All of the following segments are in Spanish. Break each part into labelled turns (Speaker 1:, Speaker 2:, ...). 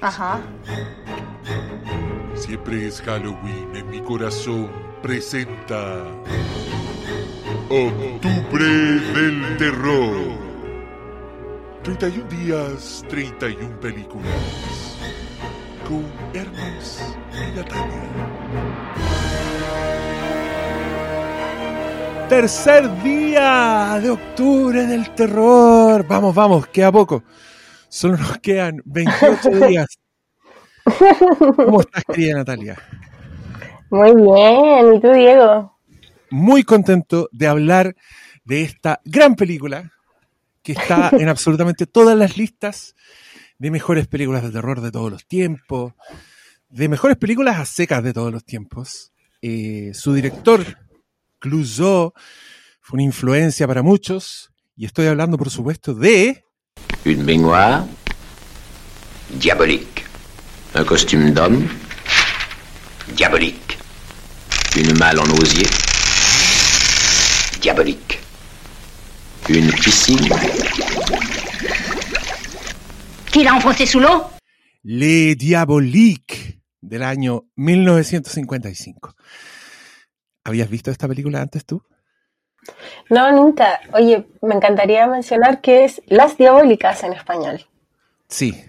Speaker 1: Ajá.
Speaker 2: Siempre es Halloween en mi corazón. Presenta. Octubre del Terror. 31 días, 31 películas. Con Hermes y Natalia.
Speaker 3: Tercer día de octubre del terror. Vamos, vamos, queda poco. Solo nos quedan 28 días. ¿Cómo estás, querida Natalia?
Speaker 1: Muy bien, ¿y tú, Diego?
Speaker 3: Muy contento de hablar de esta gran película que está en absolutamente todas las listas de mejores películas de terror de todos los tiempos, de mejores películas a secas de todos los tiempos. Eh, su director, Clouseau, fue una influencia para muchos, y estoy hablando, por supuesto, de...
Speaker 4: Une baignoire diabolique. Un costume d'homme diabolique. Une malle en osier diabolique. Une piscine
Speaker 5: Qui l'a enfoncé sous l'eau?
Speaker 3: Les Diaboliques del año 1955. ¿Habías visto esta película antes tú?
Speaker 1: No, nunca. Oye, me encantaría mencionar que es Las Diabólicas en español.
Speaker 3: Sí.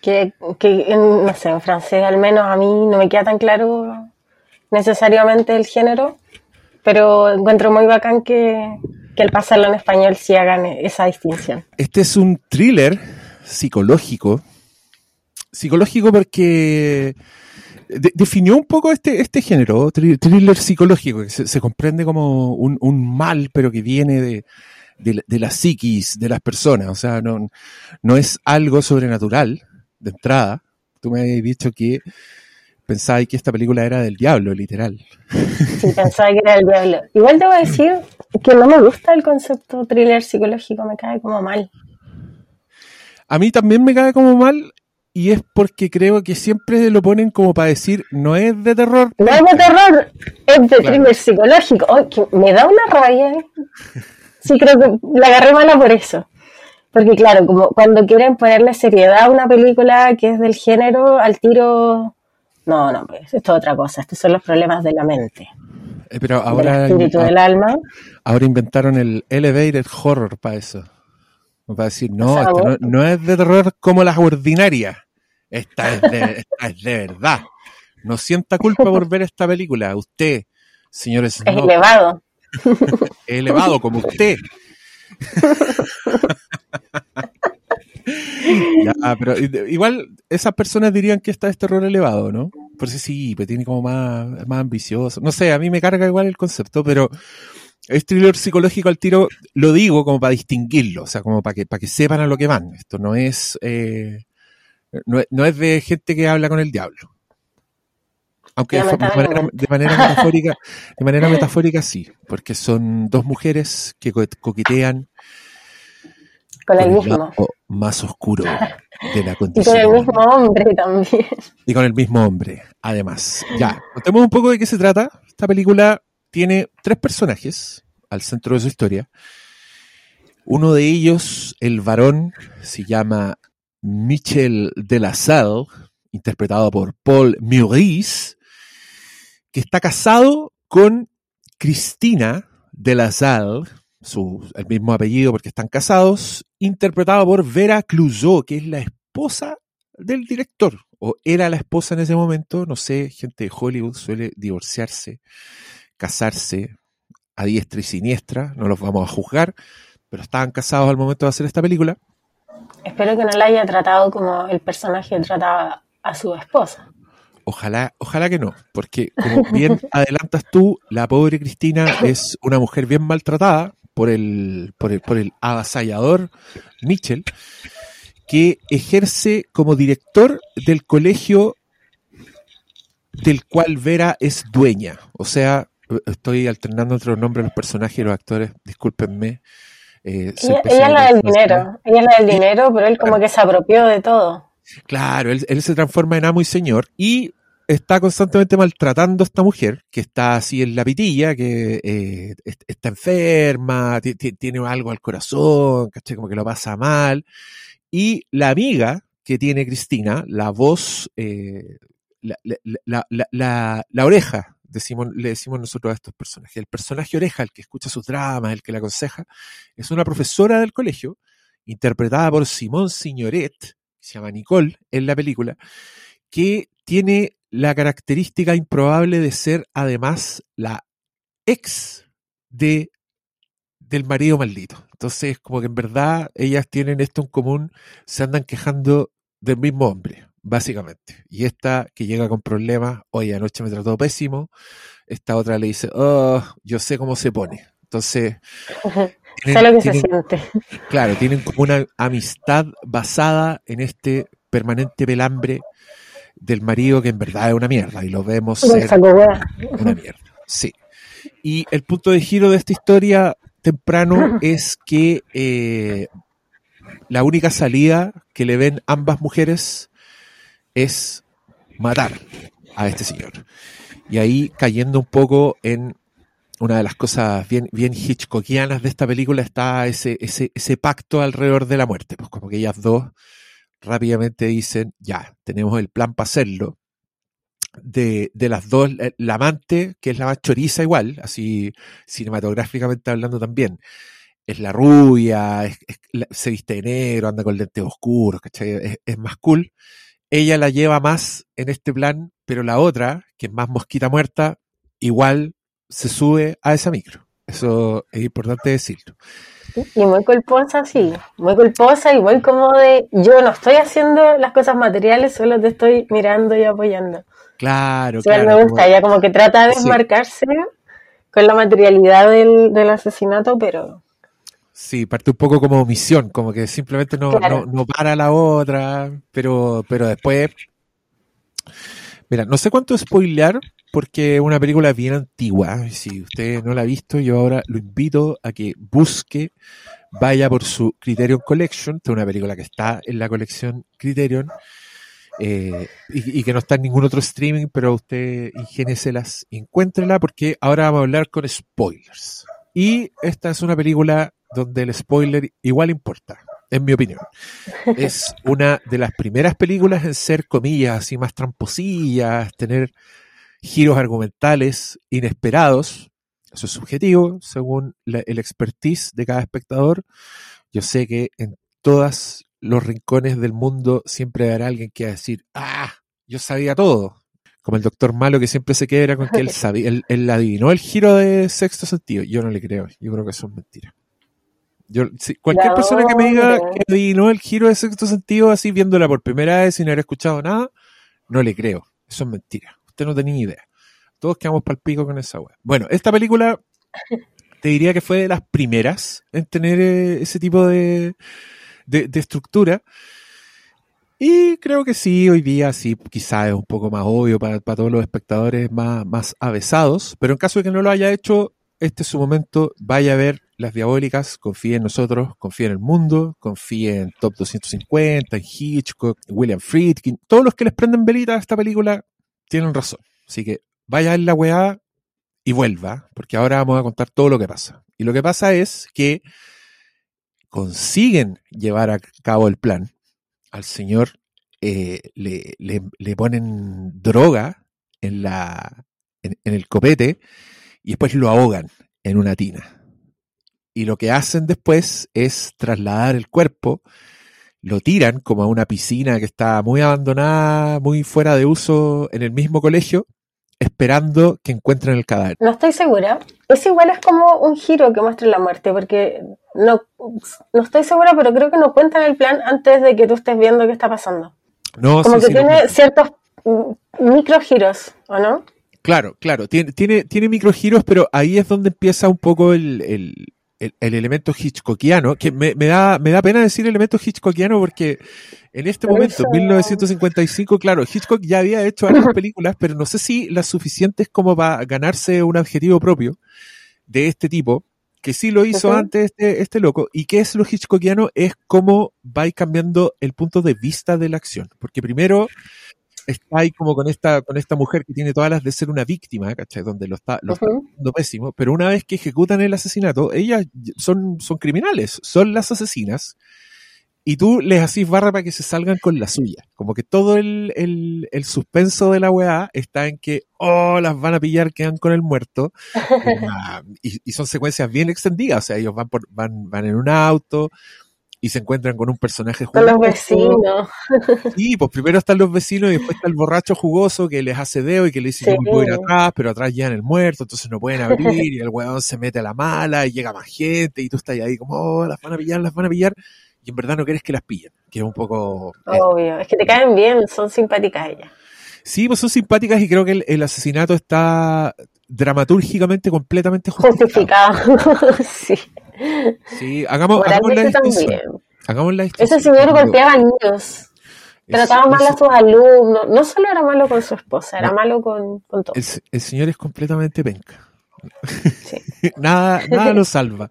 Speaker 1: Que, que en- no sé, en francés al menos a mí no me queda tan claro necesariamente el género, pero encuentro muy bacán que, que al pasarlo en español sí hagan esa distinción.
Speaker 3: Este es un thriller psicológico. Psicológico porque de- definió un poco este, este género, thri- thriller psicológico, que se, se comprende como un, un mal, pero que viene de, de, la- de la psiquis de las personas. O sea, no, no es algo sobrenatural de entrada. Tú me habías dicho que pensabas que esta película era del diablo, literal.
Speaker 1: Sí, pensaba que era el diablo. Igual debo decir que no me gusta el concepto thriller psicológico, me cae como mal.
Speaker 3: A mí también me cae como mal y es porque creo que siempre lo ponen como para decir, no es de terror.
Speaker 1: No es de terror, es de
Speaker 3: Claro.
Speaker 1: thriller psicológico. Ay, que me da una rabia. Sí, creo que la agarré mala por eso. Porque claro, como cuando quieren ponerle seriedad a una película que es del género, al tiro... No, no, pues esto es otra cosa. Estos son los problemas de la mente,
Speaker 3: Eh, pero
Speaker 1: del
Speaker 3: ahora,
Speaker 1: espíritu, del alma.
Speaker 3: ahora inventaron el elevated horror para eso. Para decir, no, esto no, no es de terror como las ordinarias. Esta es de, esta es de verdad. No sienta culpa por ver esta película. Usted, señores,
Speaker 1: Es
Speaker 3: no,
Speaker 1: elevado.
Speaker 3: elevado como usted. Ya, pero igual esas personas dirían que esta es terror elevado, ¿no? Por eso sí, pero tiene como más, más ambicioso. No sé, a mí me carga igual el concepto, pero es thriller psicológico al tiro, lo digo como para distinguirlo, o sea, como para que, para que sepan a lo que van. Esto no es, eh, no, es- no es de gente que habla con el diablo. Aunque de, manera,
Speaker 1: Lamentablemente.
Speaker 3: de manera metafórica, de manera metafórica sí, porque son dos mujeres que co- coquetean
Speaker 1: Con el mismo.
Speaker 3: lado más oscuro de la
Speaker 1: Y con
Speaker 3: condición
Speaker 1: el mismo hombre también.
Speaker 3: Y con el mismo hombre, además. Ya, contemos un poco de qué se trata. Esta película tiene tres personajes al centro de su historia. Uno de ellos, el varón, se llama Michel de la Salle, interpretado por Paul Meurice, que está casado con Cristina de la Salle, su, el mismo apellido porque están casados, interpretado por Vera Clouseau, que es la esposa del director, o era la esposa en ese momento, no sé, gente de Hollywood suele divorciarse, casarse a diestra y siniestra, no los vamos a juzgar, pero estaban casados al momento de hacer esta película.
Speaker 1: Espero que no la haya tratado como el personaje trataba a su esposa.
Speaker 3: Ojalá, ojalá que no, porque como bien adelantas tú, la pobre Cristina es una mujer bien maltratada por el, por el, por el avasallador Mitchell, que ejerce como director del colegio del cual Vera es dueña. O sea, estoy alternando entre los nombres de los personajes y los actores, discúlpenme. eh,
Speaker 1: Ella, es la del
Speaker 3: el
Speaker 1: dinero, ella es la del dinero, pero él como que se apropió de todo.
Speaker 3: Claro, él, él se transforma en amo y señor y está constantemente maltratando a esta mujer que está así en la pitilla, que eh, est- está enferma, ti- ti- tiene algo al corazón, ¿cachai? Como que lo pasa mal. Y la amiga que tiene Cristina, la voz, eh, la, la- la- la- la- la oreja, decimos, le decimos nosotros a estos personajes. El personaje oreja, el que escucha sus dramas, el que la aconseja, es una profesora del colegio, interpretada por Simón Signoret, que se llama Nicole en la película, que tiene la característica improbable de ser además la ex de del marido maldito. Entonces, como que en verdad ellas tienen esto en común, se andan quejando del mismo hombre, básicamente. Y esta que llega con problemas, oye, anoche me trató pésimo, esta otra le dice, oh, yo sé cómo se pone. Entonces,
Speaker 1: lo que se
Speaker 3: tienen-
Speaker 1: siente.
Speaker 3: Claro, tienen como una amistad basada en este permanente pelambre del marido que en verdad es una mierda y lo vemos ser una mierda. Sí. Y el punto de giro de esta historia temprano es que eh, la única salida que le ven ambas mujeres es matar a este señor. Y ahí cayendo un poco en una de las cosas bien, bien hitchcockianas de esta película está ese, ese, pacto alrededor de la muerte. Pues como que ellas dos rápidamente dicen, ya, tenemos el plan para hacerlo. De, de las dos, la amante, que es la más choriza igual, así cinematográficamente hablando también, es la rubia, se viste de negro, anda con lentes oscuros, es más cool. Ella la lleva más en este plan, pero la otra, que es más mosquita muerta, igual se sube a esa micro. Eso es importante decirlo.
Speaker 1: Y muy culposa, sí. Muy culposa y muy como de, yo no estoy haciendo las cosas materiales, solo te estoy mirando y apoyando.
Speaker 3: Claro,
Speaker 1: Sí,
Speaker 3: claro.
Speaker 1: me gusta,
Speaker 3: como-
Speaker 1: ella como que trata de
Speaker 3: Sí.
Speaker 1: desmarcarse con la materialidad del, del asesinato, pero
Speaker 3: Sí, parte un poco como omisión, como que simplemente no,
Speaker 1: Claro.
Speaker 3: no, no para la otra, pero, pero después. Mira, no sé cuánto spoilear, porque es una película bien antigua. Si usted no la ha visto, yo ahora lo invito a que busque, vaya por su Criterion Collection, es una película que está en la colección Criterion, eh, y, y que no está en ningún otro streaming, pero usted ingénieselas y encuéntrela, porque ahora vamos a hablar con spoilers. Y esta es una película donde el spoiler igual importa, en mi opinión. Es una de las primeras películas en ser, comillas, así más tramposillas, tener giros argumentales inesperados. Eso es subjetivo, según la- el expertise de cada espectador. Yo sé que en todos los rincones del mundo siempre habrá alguien que va a decir, ah, yo sabía todo. Como el doctor malo que siempre se queda con que él sabía, él, él adivinó el giro de sexto sentido. Yo no le creo, yo creo que eso es mentira. Yo, si- cualquier persona que me diga que adivinó el giro de sexto sentido así viéndola por primera vez sin haber escuchado nada, no le creo. Eso es mentira. Usted no tenía idea. Todos quedamos pal pico con esa wea. Bueno, esta película te diría que fue de las primeras en tener eh, ese tipo de, de, de estructura. Y creo que sí, hoy día sí, quizás es un poco más obvio para, para todos los espectadores más, más avesados, pero en caso de que no lo haya hecho, este es su momento, vaya a ver Las Diabólicas, confíe en nosotros, confíe en el mundo, confíe en Top 250, en Hitchcock, William Friedkin, todos los que les prenden velita a esta película tienen razón. Así que vaya a ver la weá y vuelva, porque ahora vamos a contar todo lo que pasa. Y lo que pasa es que consiguen llevar a cabo el plan. Al señor eh, le, le- le ponen droga en, la, en, en el copete y después lo ahogan en una tina. Y lo que hacen después es trasladar el cuerpo, lo tiran como a una piscina que está muy abandonada, muy fuera de uso en el mismo colegio, esperando que encuentren el cadáver.
Speaker 1: no estoy segura. Es igual, es como un giro que muestra la muerte, porque no, no estoy segura, pero creo que no cuentan el plan antes de que tú estés viendo qué está pasando.
Speaker 3: No,
Speaker 1: Como
Speaker 3: sí,
Speaker 1: que
Speaker 3: sí,
Speaker 1: tiene
Speaker 3: cuentan.
Speaker 1: ciertos mm, microgiros, ¿o no?
Speaker 3: Claro, claro, tiene, tiene, tiene microgiros, pero ahí es donde empieza un poco el, el, el- el elemento hitchcockiano, que me, me da, me da pena decir elemento hitchcockiano porque en este momento,
Speaker 1: eso.
Speaker 3: 1955, claro, Hitchcock ya había hecho varias películas, pero no sé si las suficientes como para ganarse un adjetivo propio de este tipo, que sí lo hizo antes este, este loco, y que es lo hitchcockiano, es cómo va cambiando el punto de vista de la acción, porque primero está ahí como con esta, con esta mujer que tiene todas las de ser una víctima, ¿cachai? Donde lo está, lo está
Speaker 1: Ujú.
Speaker 3: pasando pésimo, pero una vez que ejecutan el asesinato, ellas son, son criminales, son las asesinas, y tú les hacís barra para que se salgan con la suya. Como que todo el, el, el suspenso de la weá está en que, oh, las van a pillar, quedan con el muerto. Y, y son secuencias bien extendidas. O sea, ellos van, por, van, van en un auto y se encuentran con un personaje
Speaker 1: Con los
Speaker 3: jugoso.
Speaker 1: vecinos.
Speaker 3: Sí, pues primero están los vecinos y después está el borracho jugoso que les hace dedo y que le dice
Speaker 1: Sí.
Speaker 3: yo me puedo ir atrás, pero atrás llegan el muerto, entonces no pueden abrir y el weón se mete a la mala y llega más gente y tú estás ahí como, oh, las van a pillar, las van a pillar y en verdad no quieres que las pillen, que es un poco... eh,
Speaker 1: Obvio. Es que te caen bien, son simpáticas ellas.
Speaker 3: Sí, pues son simpáticas y creo que el, el asesinato está dramatúrgicamente completamente justificado.
Speaker 1: Justificado. sí.
Speaker 3: Sí, hagamos, hagamos la distinción.
Speaker 1: también.
Speaker 3: Hagamos la distinción.
Speaker 1: Ese señor golpeaba niños. Trataba
Speaker 3: es-
Speaker 1: mal a sus alumnos. No solo era malo con su esposa, era
Speaker 3: No.
Speaker 1: malo con, con todo.
Speaker 3: el, el señor es completamente penca.
Speaker 1: Sí.
Speaker 3: nada, nada lo salva.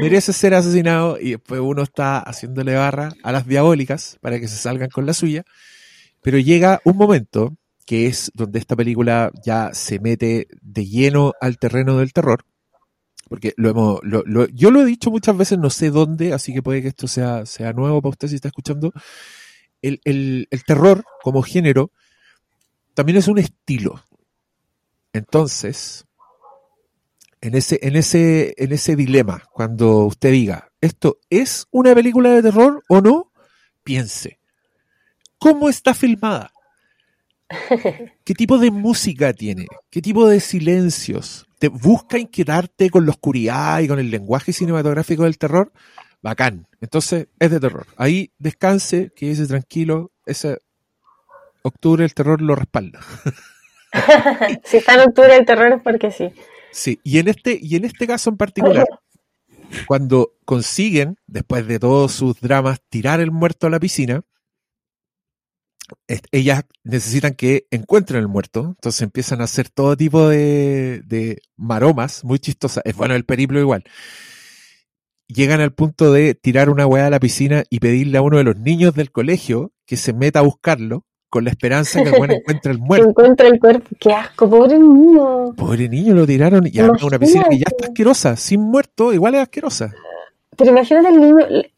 Speaker 3: Merece ser asesinado y después uno está haciéndole barra a las diabólicas para que se salgan con la suya. Pero llega un momento que es donde esta película ya se mete de lleno al terreno del terror. Porque lo hemos, lo- lo- yo lo he dicho muchas veces, no sé dónde, así que puede que esto sea, sea nuevo para usted si está escuchando. El, el- el terror como género también es un estilo. Entonces, en ese, en ese, en ese dilema, cuando usted diga, ¿esto es una película de terror o no? Piense, ¿cómo está filmada? ¿Qué tipo de música tiene? ¿Qué tipo de silencios? ¿Te busca inquietarte con la oscuridad y con el lenguaje cinematográfico del terror? Bacán. Entonces, es de terror. Ahí descanse, quédese tranquilo. Ese octubre el terror lo respalda.
Speaker 1: si está en octubre el terror es porque sí.
Speaker 3: Sí, y en este, y en este caso en particular, cuando consiguen, después de todos sus dramas, tirar el muerto a la piscina, ellas necesitan que encuentren el muerto, entonces empiezan a hacer todo tipo de, de maromas muy chistosas. Es bueno el periplo igual. Llegan al punto de tirar una weá a la piscina y pedirle a uno de los niños del colegio que se meta a buscarlo con la esperanza que el weón encuentre el
Speaker 1: Que
Speaker 3: muerto.
Speaker 1: encuentra el cuerpo. Qué asco, pobre niño.
Speaker 3: Pobre niño, lo tiraron y a una piscina que ya está asquerosa, sin muerto, igual es asquerosa.
Speaker 1: Pero imagínate el niño,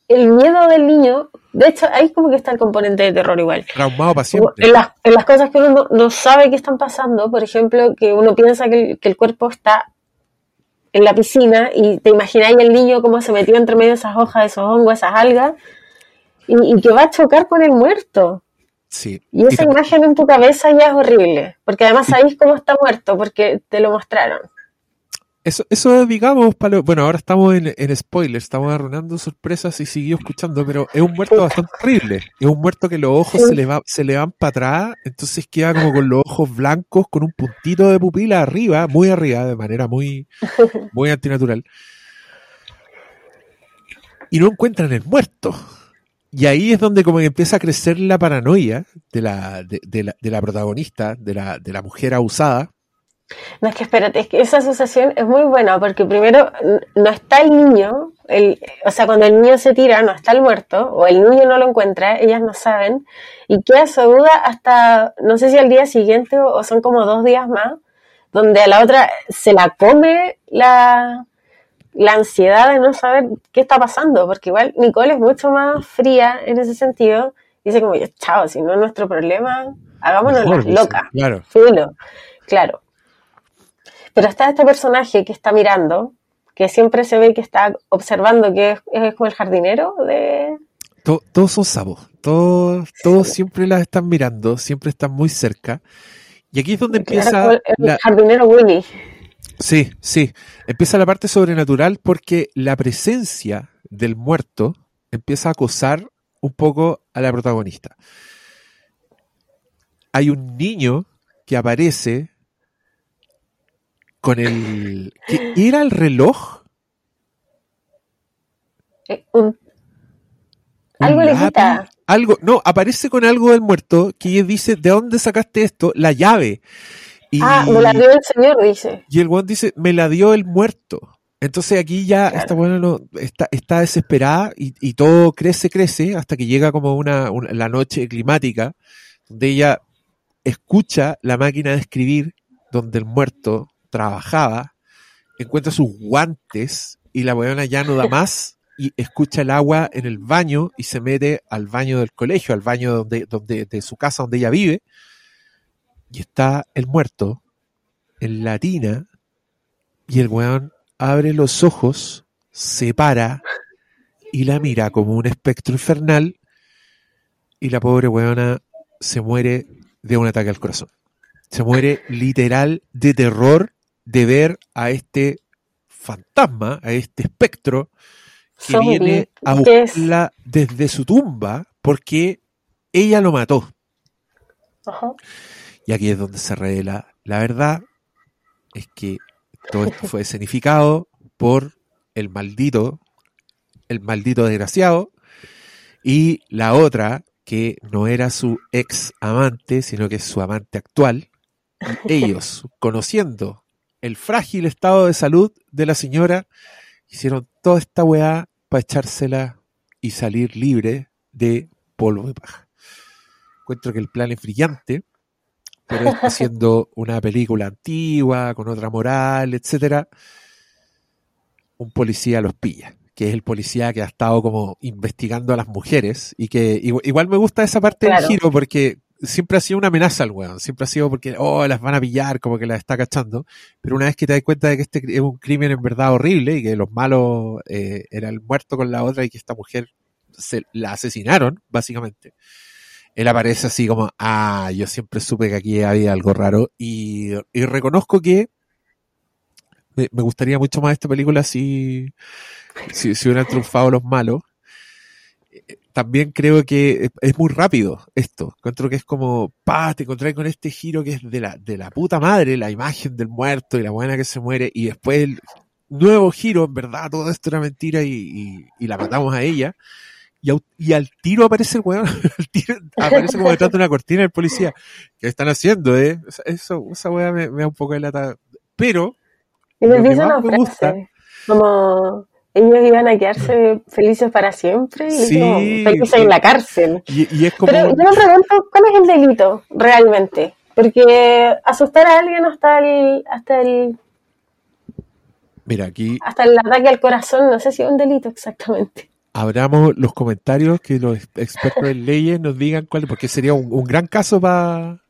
Speaker 1: el miedo del niño. De hecho, ahí como que está el componente de terror igual.
Speaker 3: Traumado siempre.
Speaker 1: En las, en las cosas que uno no, no sabe que están pasando, por ejemplo, que uno piensa que el, que el cuerpo está en la piscina y te imagináis el niño cómo se metió entre medio de esas hojas, esos hongos, esas algas, y, y que va a chocar con el muerto.
Speaker 3: Sí.
Speaker 1: Y esa imagen en tu cabeza ya es horrible, porque además sabéis cómo está muerto, porque te lo mostraron.
Speaker 3: Eso, eso digamos, para bueno, ahora estamos en, en spoilers, estamos arruinando sorpresas y siguió escuchando, pero es un muerto bastante horrible. Es un muerto que los ojos se le, se le van para atrás, entonces queda como con los ojos blancos, con un puntito de pupila arriba, muy arriba, de manera muy, muy antinatural. Y no encuentran el muerto. Y ahí es donde como que empieza a crecer la paranoia de la, de la, de la protagonista, de la, de la mujer abusada.
Speaker 1: No, es que espérate, es que esa asociación es muy buena, porque primero no está el niño, el, o sea, cuando el niño se tira, no está el muerto, o el niño no lo encuentra, ellas no saben, y queda su duda hasta, no sé si al día siguiente o, o son como dos días más, donde a la otra se la come la, la ansiedad de no saber qué está pasando, porque igual Nicole es mucho más fría en ese sentido, dice como, chao, si no es nuestro problema, hagámonos
Speaker 3: Mejor,
Speaker 1: las locas.
Speaker 3: Claro.
Speaker 1: Filo, claro. Pero está este personaje que está mirando, que siempre se ve que está observando, que es, es como el jardinero de...
Speaker 3: To- todos son sapos, todos, todos siempre las están mirando, siempre están muy cerca. Y aquí es donde empieza
Speaker 1: el
Speaker 3: la,
Speaker 1: jardinero Willy.
Speaker 3: sí, sí, empieza la parte sobrenatural porque la presencia del muerto empieza a acosar un poco a la protagonista. Hay un niño que aparece con el ¿qué era el reloj?
Speaker 1: Eh, un-
Speaker 3: ¿Un
Speaker 1: algo le quita.
Speaker 3: Algo, no, aparece con algo del muerto que ella dice, ¿de dónde sacaste esto? La llave. Y,
Speaker 1: Ah, me la dio el señor, dice.
Speaker 3: y el weón dice, me la dio el muerto. Entonces aquí ya
Speaker 1: Claro.
Speaker 3: esta buena no, está, está desesperada y, y todo crece, crece, hasta que llega como una, una- la noche climática, donde ella escucha la máquina de escribir donde el muerto trabajaba, encuentra sus guantes y la weona ya no da más y escucha el agua en el baño y se mete al baño del colegio, al baño donde, donde, de su casa donde ella vive, y está el muerto en la tina, y el weón abre los ojos, se para y la mira como un espectro infernal, y la pobre weona se muere de un ataque al corazón. Se muere literal de terror de ver a este fantasma, a este espectro, que
Speaker 1: Zombie,
Speaker 3: viene a buscarla desde su tumba porque ella lo mató.
Speaker 1: Ajá.
Speaker 3: Y aquí es donde se revela la verdad, es que todo esto fue escenificado por el maldito, el maldito desgraciado, y la otra, que no era su ex amante, sino que es su amante actual, y ellos, conociendo el frágil estado de salud de la señora, hicieron toda esta weá para echársela y salir libre de polvo de paja. Encuentro que el plan es brillante, pero está siendo una película antigua, con otra moral, etcétera, un policía los pilla, que es el policía que ha estado como investigando a las mujeres y que igu- igual me gusta esa parte
Speaker 1: Claro.
Speaker 3: del giro porque siempre ha sido una amenaza al weón, siempre ha sido porque, oh, las van a pillar, como que las está cachando, pero una vez que te das cuenta de que este es un crimen en verdad horrible y que los malos eh, era el muerto con la otra y que esta mujer se la asesinaron, básicamente él aparece así como, ah, yo siempre supe que aquí había algo raro y, y reconozco que me, gustaría mucho más esta película si, si hubieran triunfado los malos. También creo que es- muy rápido esto. Encuentro que es como, pa, te encontrás con este giro que es de la, de la puta madre, la imagen del muerto y la buena que se muere, y después el nuevo giro, en verdad, todo esto era mentira y, y- y la matamos a ella. Y, au- y al tiro aparece el weón, al tiro aparece como detrás de una cortina el policía. ¿Qué están haciendo, eh? Esa- Eso, esa weá me, me da un poco de lata. Pero,
Speaker 1: Y me
Speaker 3: Lo que más
Speaker 1: una
Speaker 3: me gusta-
Speaker 1: frase, como ellos iban a quedarse felices para siempre y
Speaker 3: Sí,
Speaker 1: como felices en la cárcel.
Speaker 3: y, y es como,
Speaker 1: Pero yo me pregunto, ¿cuál es el delito realmente? Porque asustar a alguien hasta el, hasta el,
Speaker 3: mira, aquí
Speaker 1: hasta el ataque al corazón, no sé si es un delito exactamente.
Speaker 3: abramos los comentarios que los ex- expertos en leyes nos digan cuál, porque sería un, un gran caso para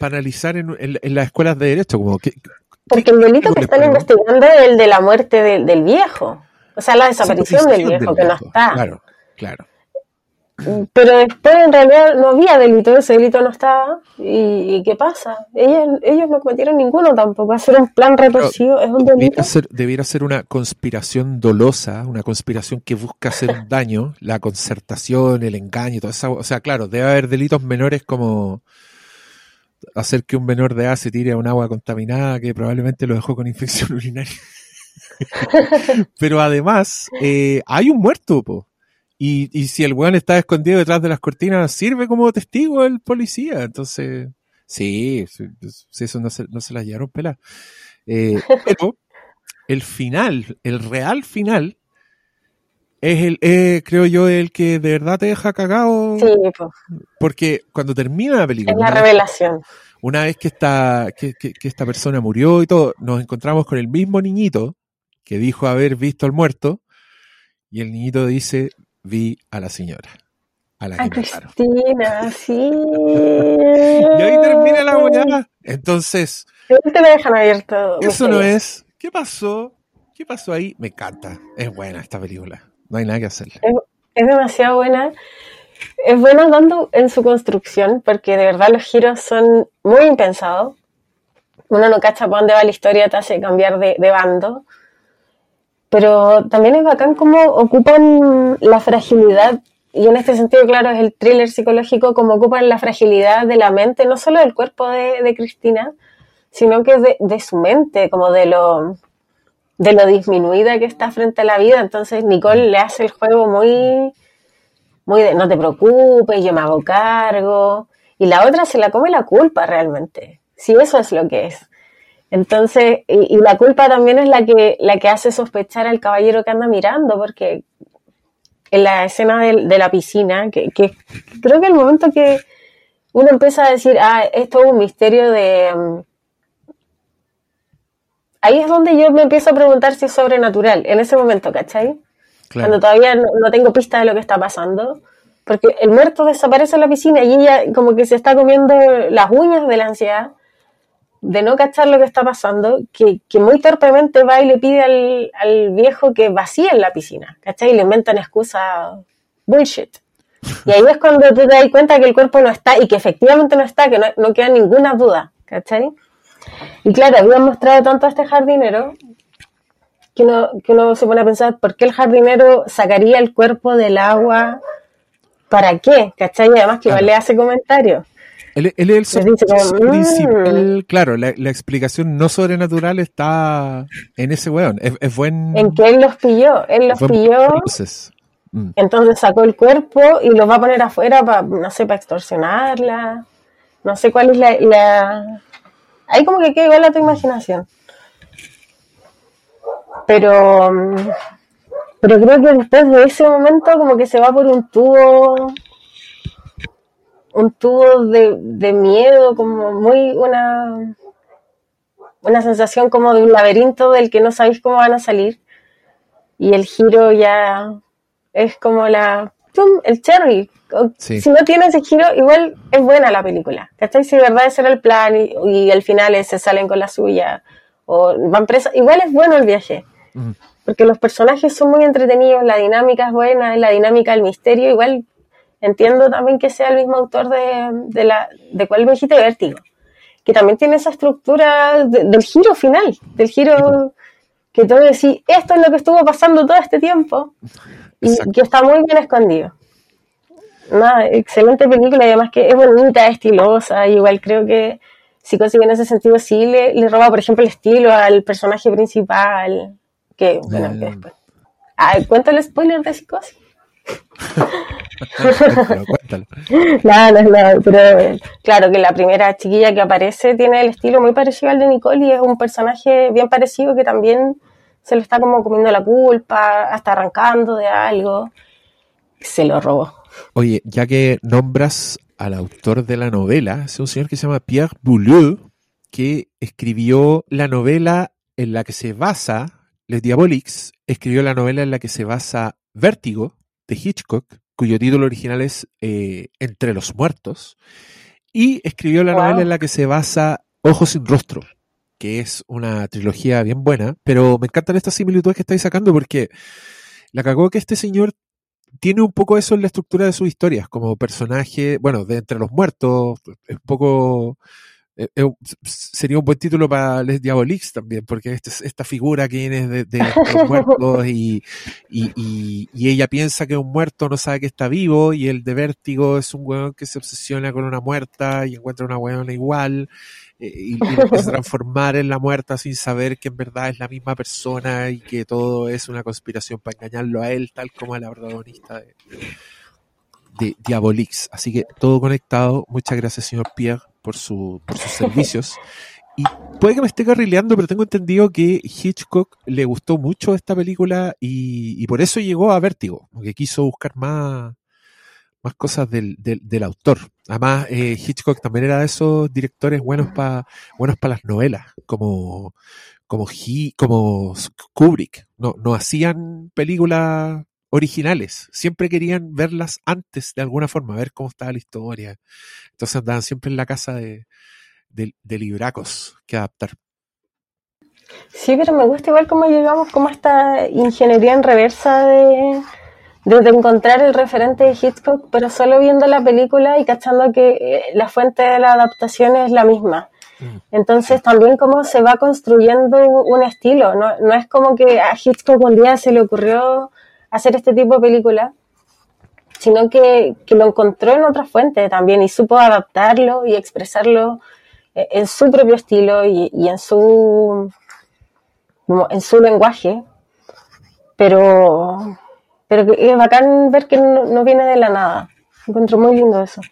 Speaker 3: analizar en, en- en las escuelas de derecho, como que
Speaker 1: Porque el delito que están investigando es el de la muerte de- del viejo. O sea, la desaparición del viejo,
Speaker 3: del
Speaker 1: que no está.
Speaker 3: Claro, claro.
Speaker 1: Pero después en realidad no había delito, ese delito no estaba. ¿Y, y qué pasa? Ellos, ellos no cometieron ninguno tampoco. Hacer un plan retorcido es un delito.
Speaker 3: Debiera ser, debiera ser una conspiración dolosa, una conspiración que busca hacer un daño, la concertación, el engaño, todo eso. O sea, claro, debe haber delitos menores como hacer que un menor de edad se tire a un agua contaminada que probablemente lo dejó con infección urinaria. Pero además, eh, hay un muerto, po. Y, y si el weón está escondido detrás de las cortinas, sirve como testigo el policía. Entonces, sí, sí, sí, eso no se, no se las llevaron pelas. Eh, pero el final, el real final, es el, eh, creo yo, el que de verdad te deja cagado.
Speaker 1: Sí, pues,
Speaker 3: Porque cuando termina la película,
Speaker 1: es la revelación.
Speaker 3: una vez que esta, que, que- que esta persona murió y todo, nos encontramos con el mismo niñito que dijo haber visto al muerto, y el niñito dice, vi a la señora, a la
Speaker 1: A
Speaker 3: que.
Speaker 1: Cristina, sí.
Speaker 3: Y ahí termina la weá. Entonces,
Speaker 1: te lo dejan abierto.
Speaker 3: eso no es. ¿Qué pasó? ¿Qué pasó ahí? Me encanta. Es buena esta película. No hay nada que hacerle.
Speaker 1: Es demasiado buena. Es buena tanto en su construcción, porque de verdad los giros son muy impensados. Uno no cacha para dónde va la historia, te hace cambiar de, bando. Pero también es bacán cómo ocupan la fragilidad, y en este sentido, claro, es el thriller psicológico, como ocupan la fragilidad de la mente, no solo del cuerpo de, Cristina, sino que de su mente, como de lo, de lo disminuida que está frente a la vida. Entonces Nicole le hace el juego muy, muy de no te preocupes, yo me hago cargo. Y la otra se la come la culpa realmente. Si eso es lo que es. Entonces, y, la culpa también es la que, la que hace sospechar al caballero que anda mirando, porque en la escena del- de, la piscina, que, que creo que el momento que uno empieza a decir, ah, esto es un misterio de, mm, ahí es donde yo me empiezo a preguntar si es sobrenatural, en ese momento, ¿cachai?
Speaker 3: Claro.
Speaker 1: Cuando todavía no, no tengo pista de lo que está pasando. Porque el muerto desaparece en la piscina y ella como que se está comiendo las uñas de la ansiedad de no cachar lo que está pasando, que, que muy torpemente va y le pide al, al viejo que vacíe en la piscina, ¿cachai? Y le inventan excusas bullshit. Y ahí es cuando tú te das cuenta que el cuerpo no está y que efectivamente no está, que no, no queda ninguna duda, ¿cachai? Y claro, habían mostrado tanto a este jardinero que uno, que uno se pone a pensar, ¿por qué el jardinero sacaría el cuerpo del agua? ¿Para qué? ¿Cachai? Y además que igual
Speaker 3: Claro.
Speaker 1: le hace comentarios.
Speaker 3: Él, él es el
Speaker 1: como,
Speaker 3: sospechoso
Speaker 1: "Mm".
Speaker 3: principal. Claro, la, la explicación no sobrenatural está en ese weón. Es, es buen.
Speaker 1: En que él los pilló, él los pilló.
Speaker 3: Mm.
Speaker 1: entonces sacó el cuerpo y los va a poner afuera para, no sé, para extorsionarla. No sé cuál es la, la... Ahí como que queda igual a tu imaginación. Pero, mm, pero creo que después de ese momento como que se va por un tubo, un tubo de, de miedo, como muy una, una sensación como de un laberinto del que no sabéis cómo van a salir. Y el giro ya es como la, el cherry.
Speaker 3: Sí.
Speaker 1: Si no tiene ese giro, igual es buena la película. ¿Cachai? Si de verdad ese era el plan y, y al final se salen con la suya o van presas, igual es bueno el viaje. Porque los personajes son muy entretenidos, la dinámica es buena, la dinámica del misterio, igual entiendo también que sea el mismo autor de, de la de cuál me dijiste Vértigo, que también tiene esa estructura de- del giro final, del giro que tú decís, esto es lo que estuvo pasando todo este tiempo y
Speaker 3: Exacto.
Speaker 1: que está muy bien escondido. Una excelente película y además que es bonita, estilosa, y igual creo que Psicosis en ese sentido sí le, le roba, por ejemplo, el estilo al personaje principal, que, bueno, que después. Ah, ¿Cuento el spoiler de Psicosis?
Speaker 3: cuéntalo, cuéntalo.
Speaker 1: No, no, no, pero claro que la primera chiquilla que aparece tiene el estilo muy parecido al de Nicole y es un personaje bien parecido que también se lo está como comiendo la culpa, hasta arrancando de algo. Se lo robó.
Speaker 3: Oye, ya que nombras al autor de la novela, es un señor que se llama Pierre Bouleux, que escribió la novela en la que se basa Les Diaboliques, escribió la novela en la que se basa Vértigo, de Hitchcock, cuyo título original es eh, Entre los Muertos, y escribió la
Speaker 1: Wow.
Speaker 3: novela en la que se basa Ojos sin Rostro, que es una trilogía bien buena, pero me encantan estas similitudes que estáis sacando porque la cagó que este señor tiene un poco eso en la estructura de sus historias, como personaje, bueno, de entre los muertos, es un poco, eh, eh, sería un buen título para Les Diaboliques también, porque este, es- esta figura que viene de, los muertos y, y, y- y ella piensa que un muerto no sabe que está vivo y el de vértigo es un weón que se obsesiona con una muerta y encuentra una weona igual eh, y, lo empieza a transformar en la muerta sin saber que en verdad es la misma persona y que todo es una conspiración para engañarlo a él, tal como a la protagonista de, de Diabolix. Así que todo conectado. Muchas gracias, señor Pierre, por, su, por sus servicios. Y puede que me esté carrileando, pero tengo entendido que Hitchcock le gustó mucho esta película y, y por eso llegó a Vértigo, porque quiso buscar más, más cosas del, del, del autor. Además, eh, Hitchcock también era de esos directores buenos para buenos para las novelas, como, como, He- como Kubrick. No, no hacían películas originales, siempre querían verlas antes de alguna forma, ver cómo estaba la historia. Entonces andaban siempre en la casa de, de, de libracos que adaptar.
Speaker 1: Sí, pero me gusta igual cómo llegamos como esta ingeniería en reversa de, de, de encontrar el referente de Hitchcock, pero solo viendo la película y cachando que eh, la fuente de la adaptación es la misma.
Speaker 3: Mm.
Speaker 1: Entonces también cómo se va construyendo un estilo, no, no es como que a Hitchcock un día se le ocurrió hacer este tipo de película, sino que, que lo encontró en otra fuente también y supo adaptarlo y expresarlo eh, en su propio estilo y, y en su en su lenguaje, pero, pero es bacán ver que no, no viene de la nada. Encuentro muy lindo eso.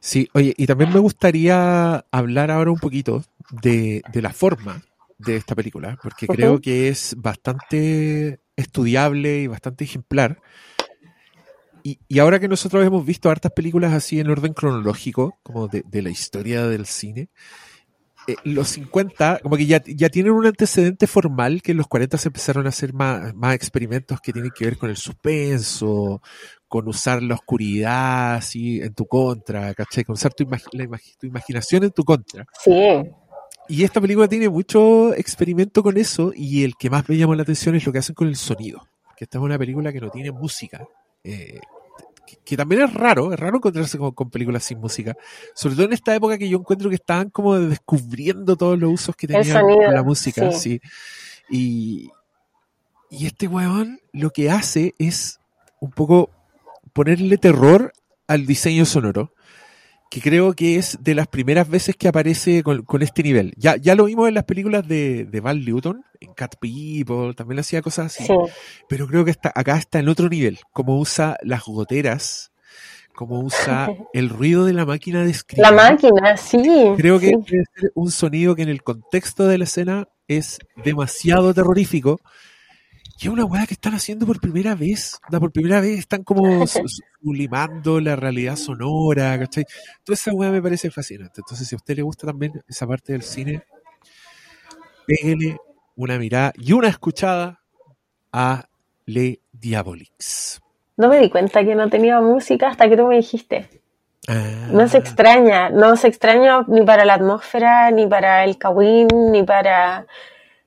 Speaker 3: Sí, oye, y también me gustaría hablar ahora un poquito de, de la forma de esta película, porque creo que es bastante estudiable y bastante ejemplar. Y, y ahora que nosotros hemos visto hartas películas así en orden cronológico, como de, de la historia del cine, eh, los 50, como que ya, ya tienen un antecedente formal que en los 40 se empezaron a hacer más, más experimentos que tienen que ver con el suspenso, con usar la oscuridad así en tu contra, ¿cachai? Con usar tu, tu imaginación en tu contra.
Speaker 1: Sí,
Speaker 3: Y esta película tiene mucho experimento con eso y el que más me llamó la atención es lo que hacen con el sonido. Que esta es una película que no tiene música. eh, que, que también es raro, es raro encontrarse con, con películas sin música. Sobre todo en esta época que yo encuentro que estaban como descubriendo todos los usos que tenían con la música.
Speaker 1: sí.
Speaker 3: Sí. Y, y este weón lo que hace es un poco ponerle terror al diseño sonoro que creo que es de las primeras veces que aparece con, con este nivel. Ya, ya lo vimos en las películas de, de Val Newton, en Cat People, también hacía cosas así,
Speaker 1: sí.
Speaker 3: pero creo que está, acá está en otro nivel, como usa las goteras, como usa el ruido de la máquina de escribir.
Speaker 1: La máquina, sí.
Speaker 3: Creo que
Speaker 1: sí.
Speaker 3: debe ser un sonido que en el contexto de la escena es demasiado terrorífico. Y es una weá que están haciendo por primera vez. Da, Por primera vez están como su- su- sublimando la realidad sonora, ¿cachai? Toda esa weá me parece fascinante. Entonces, si a usted le gusta también esa parte del cine, pégale una mirada y una escuchada a Le Diabolix.
Speaker 1: No me di cuenta que no tenía música hasta que tú me dijiste.
Speaker 3: Ah,
Speaker 1: No se extraña, no se extraña ni para la atmósfera, ni para el Kawin, ni para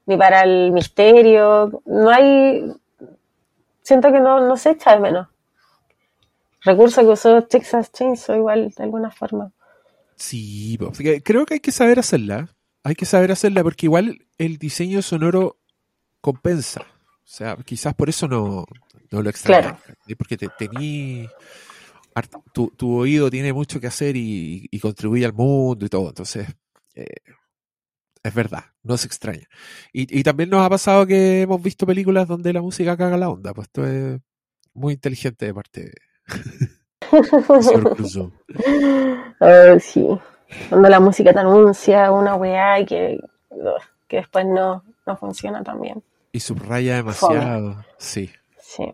Speaker 1: ni para el misterio. No hay. Siento que no, no se echa de menos. Recurso que usó Texas Chainsaw igual de alguna forma.
Speaker 3: Sí, creo que hay que saber hacerla. Hay que saber hacerla porque igual el diseño sonoro compensa. O sea, quizás por eso no, no lo extrañas. Porque te, tení, tu, tu oído tiene mucho que hacer y, y contribuye al mundo y todo. Entonces, eh, es verdad, no se extraña. Y, y también nos ha pasado que hemos visto películas donde la música caga la onda. Pues esto es muy inteligente de parte de.
Speaker 1: Ah, sí. Cuando la música te anuncia una weá que, que después no, no funciona tan bien.
Speaker 3: Y subraya demasiado. Sí.
Speaker 1: Sí.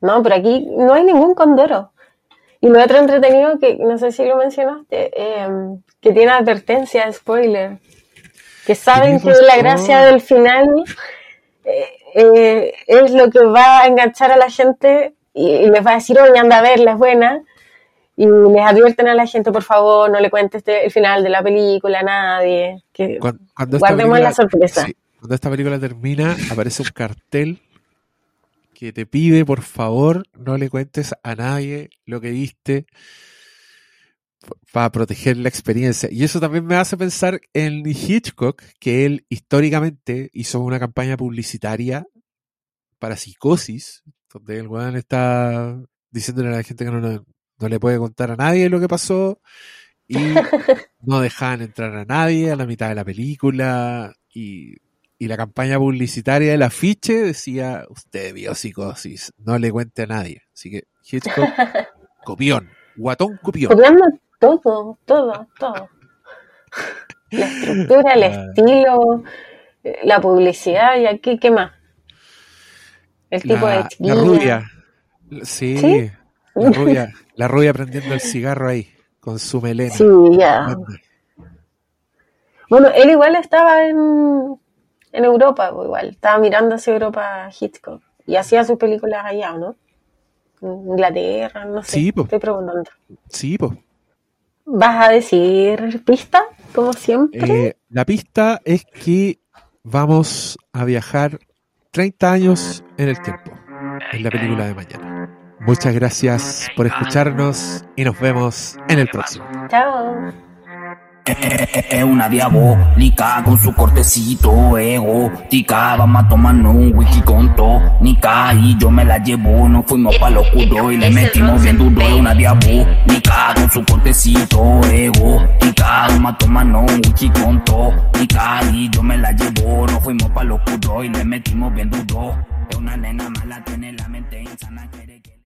Speaker 1: No, pero aquí no hay ningún condoro. Y lo otro entretenido que no sé si lo mencionaste, eh, que tiene advertencia de spoiler. Que saben que la gracia del final eh, eh, es lo que va a enganchar a la gente y, y les va a decir, oye, anda a verla, es buena. Y les advierten a la gente, por favor, no le cuentes este- el final de la película a nadie. Que
Speaker 3: Cuando, cuando esta
Speaker 1: guardemos
Speaker 3: película-
Speaker 1: la sorpresa.
Speaker 3: sí, cuando esta película termina, aparece un cartel que te pide, por favor, no le cuentes a nadie lo que viste para proteger la experiencia. Y eso también me hace pensar en Hitchcock, que él históricamente hizo una campaña publicitaria para psicosis, donde el weón está diciéndole a la gente que no, no- no le puede contar a nadie lo que pasó y no dejaban entrar a nadie a la mitad de la película y, y la campaña publicitaria del afiche decía usted vio psicosis, no le cuente a nadie. Así que Hitchcock, copión, guatón copión.
Speaker 1: Copiando todo, todo, todo. La estructura, el
Speaker 3: Ah.
Speaker 1: estilo, eh, la publicidad y aquí, ¿qué más? El tipo de
Speaker 3: La, la
Speaker 1: chiquilla.
Speaker 3: rubia, sí,
Speaker 1: ¿Sí?
Speaker 3: la rubia, la rubia prendiendo el cigarro ahí con su melena.
Speaker 1: Sí, ya. Bueno, él igual estaba en, en Europa, pues, igual. Estaba mirando hacia Europa Hitchcock. Y hacía sus películas allá, ¿no? Inglaterra, no sé.
Speaker 3: Sí, pues.
Speaker 1: Estoy preguntando.
Speaker 3: Sí, pues.
Speaker 1: ¿Vas a decir pista, como siempre?
Speaker 3: Eh, la pista es que vamos a viajar 30 años en el tiempo, en la película de mañana. Muchas gracias por escucharnos y nos vemos en el próximo.
Speaker 1: Chao.
Speaker 6: Es una diabólica con su cortecito egotica. Vamos a tomarnos un wiki con tónica y yo me la llevo. Nos fuimos pa' lo oscuro y le metimos bien duro. Es una diabólica con su cortecito egotica. Vamos a tomarnos un wiki con tónica y yo me la llevo. Nos fuimos pa' lo oscuro y le metimos bien duro. Es una nena mala, tiene la mente insana. quiere